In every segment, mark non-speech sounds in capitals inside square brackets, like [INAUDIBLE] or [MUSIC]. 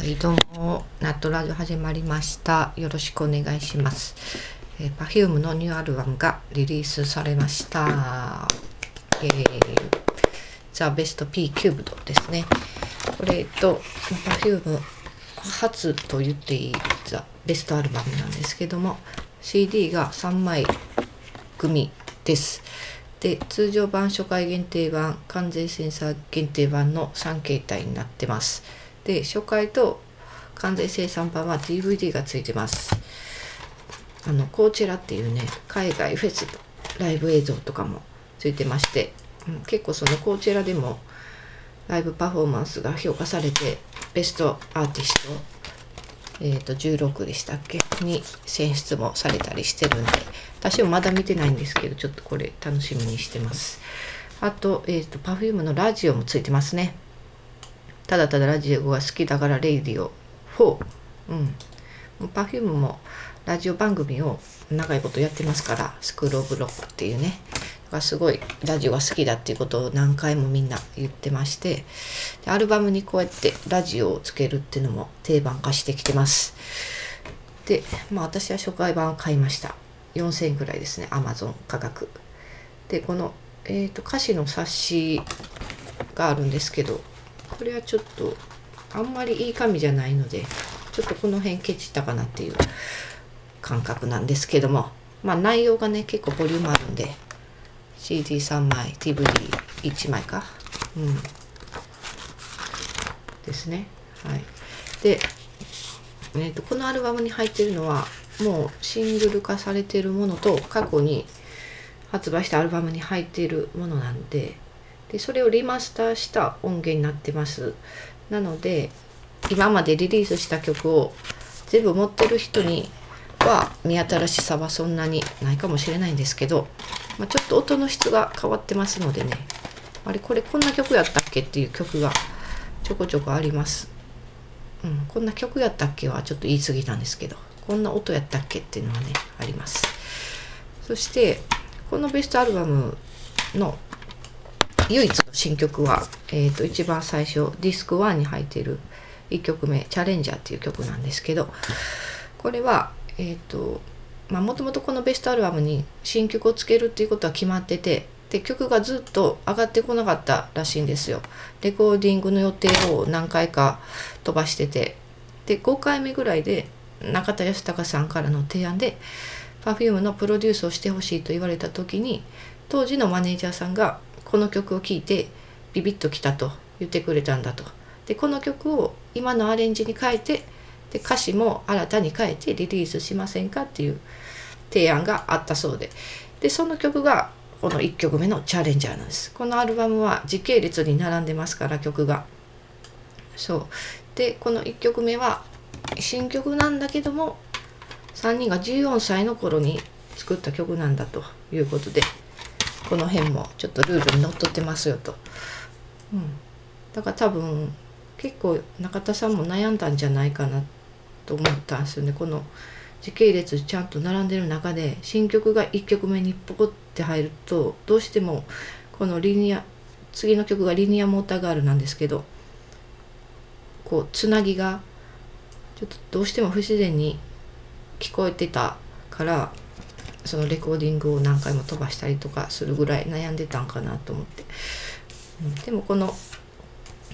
はい、どうも、ナットラジオ始まりました。よろしくお願いします。えー、Perfume のニューアルバムがリリースされました。えー、The Best P Cubed ですね。これと、Perfume 初と言っていい The Best アルバムなんですけども、CD が3枚組です。で通常版初回限定版完全センサー限定版の3形態になってますで初回と完全生産版は DVD がついてます。あのコーチェラっていうね海外フェスライブ映像とかもついてまして、うん、結構そのコーチェラでもライブパフォーマンスが評価されてベストアーティストえー、と16でしたっけ？に選出もされたりしてるんで私もまだ見てないんですけどちょっとこれ楽しみにしてます。あと,、えー、と Perfume のラジオもついてますね。ただただラジオが好きだからレイディオ4うん。Perfume もラジオ番組を長いことやってますからスクール・オブ・ロックっていうね。がすごいラジオが好きだっていうことを何回もみんな言ってましてでアルバムにこうやってラジオをつけるっていうのも定番化してきてます。でまあ私は初回版を買いました。4000円ぐらいですねアマゾン価格。でこの、えーと、歌詞の冊子があるんですけどこれはちょっとあんまりいい紙じゃないのでちょっとこの辺ケチったかなっていう感覚なんですけどもまあ内容がね結構ボリュームあるんで CD3 枚 DVD1 枚か？うん。ですね。はい。で、えーと、このアルバムに入ってるのはもうシングル化されてるものと過去に発売したアルバムに入っているものなんででそれをリマスターした音源になってます。なので今までリリースした曲を全部持ってる人には見新しさはそんなにないかもしれないんですけど、まあ、ちょっと音の質が変わってますのでね。あれこれこんな曲やったっけっていう曲がちょこちょこあります、うん、こんな曲やったっけはちょっと言い過ぎなんですけどこんな音やったっけっていうのがねあります。そしてこのベストアルバムの唯一の新曲は、えー、と一番最初ディスク1に入っている1曲目「チャレンジャー」っていう曲なんですけどこれはえっ、ー、ともともとこのベストアルバムに新曲をつけるっていうことは決まっててで曲がずっと上がってこなかったらしいんですよ。レコーディングの予定を何回か飛ばしててで5回目ぐらいで中田泰孝さんからの提案で Perfume のプロデュースをしてほしいと言われた時に当時のマネージャーさんがこの曲を聴いてビビッときたと言ってくれたんだと。でこの曲を今のアレンジに変えてで歌詞も新たに変えてリリースしませんかっていう提案があったそうで。でその曲がこの1曲目の「チャレンジャー」なんです。このアルバムは時系列に並んでますから曲が。そう。でこの1曲目は新曲なんだけども3人が14歳の頃に作った曲なんだということで。この辺もちょっとルールにのっとってますよと、うん、だから多分結構中田さんも悩んだんじゃないかなと思ったんですよね。この時系列ちゃんと並んでる中で新曲が1曲目にポコって入るとどうしてもこのリニア次の曲がリニアモーターガールなんですけどこうつなぎがちょっとどうしても不自然に聞こえてたからそのレコーディングを何回も飛ばしたりとかするぐらい悩んでたんかなと思って、うん、でもこの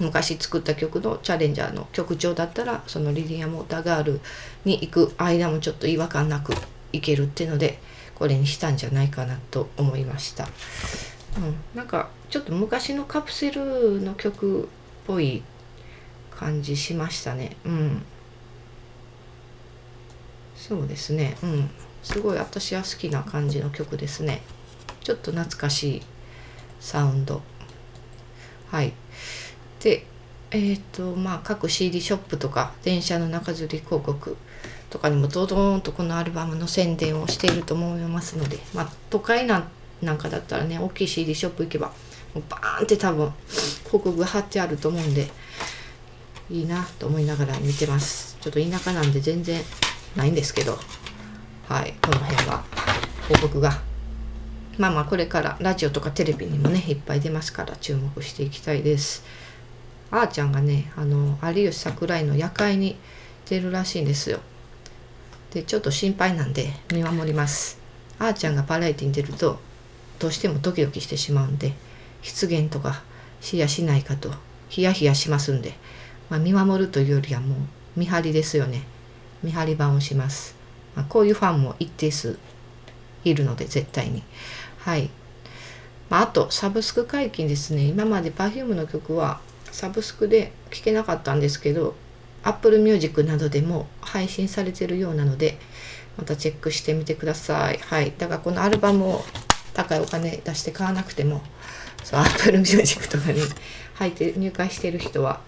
昔作った曲のチャレンジャーの曲調だったらそのリニアモーターガールに行く間もちょっと違和感なくいけるっていうのでこれにしたんじゃないかなと思いました、うん、なんかちょっと昔のカプセルの曲っぽい感じしましたね。うん。そうですね。うん。すごい私は好きな感じの曲ですね。ちょっと懐かしいサウンド。はい。でえっ、ー、とまあ各 CD ショップとか電車の中吊り広告とかにもドドーンとこのアルバムの宣伝をしていると思いますのでまあ都会なんなんかだったらね大きい CD ショップ行けばもうバーンって多分広告貼ってあると思うんでいいなと思いながら見てます。ちょっと田舎なんで全然ないんですけど。はいこの辺は広告が。まあまあこれからラジオとかテレビにもねいっぱい出ますから注目していきたいです。あーちゃんがねあの有吉桜井の夜会に出るらしいんですよ。でちょっと心配なんで見守ります。あーちゃんがバラエティに出るとどうしてもドキドキしてしまうんで失言とかしやしないかとヒヤヒヤしますんで、まあ、見守るというよりはもう見張りですよね。見張り番をします、まあ、こういうファンも一定数いるので絶対に。はい、まあ、あとサブスク解禁ですね。今まで Perfume の曲はサブスクで聴けなかったんですけど Apple Music などでも配信されてるようなのでまたチェックしてみてください。はい。だからこのアルバムを高いお金出して買わなくてもそう Apple Music とかに [LAUGHS] 入って入会してる人は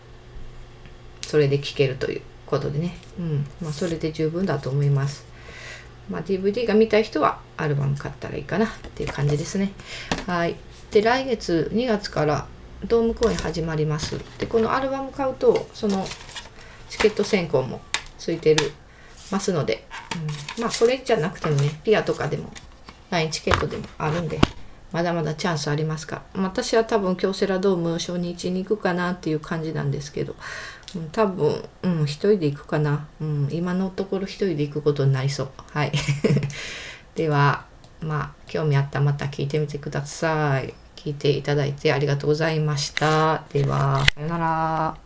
それで聴けるということでね、うん。まあ、それで十分だと思います。まあ、DVD が見たい人はアルバム買ったらいいかなっていう感じですね。はい。で、来月2月からドーム公演始まります。で、このアルバム買うと、そのチケット選考もついてるますので、うん、まあ、それじゃなくてもね、ピアとかでも、LINE チケットでもあるんで、まだまだチャンスありますから、私は多分京セラドーム初日に行くかなっていう感じなんですけど、多分、うん、一人で行くかな。うん、今のところ一人で行くことになりそう。はい。[LAUGHS] では、まあ、興味あったらまた聞いてみてください。聞いていただいてありがとうございました。では、さよなら。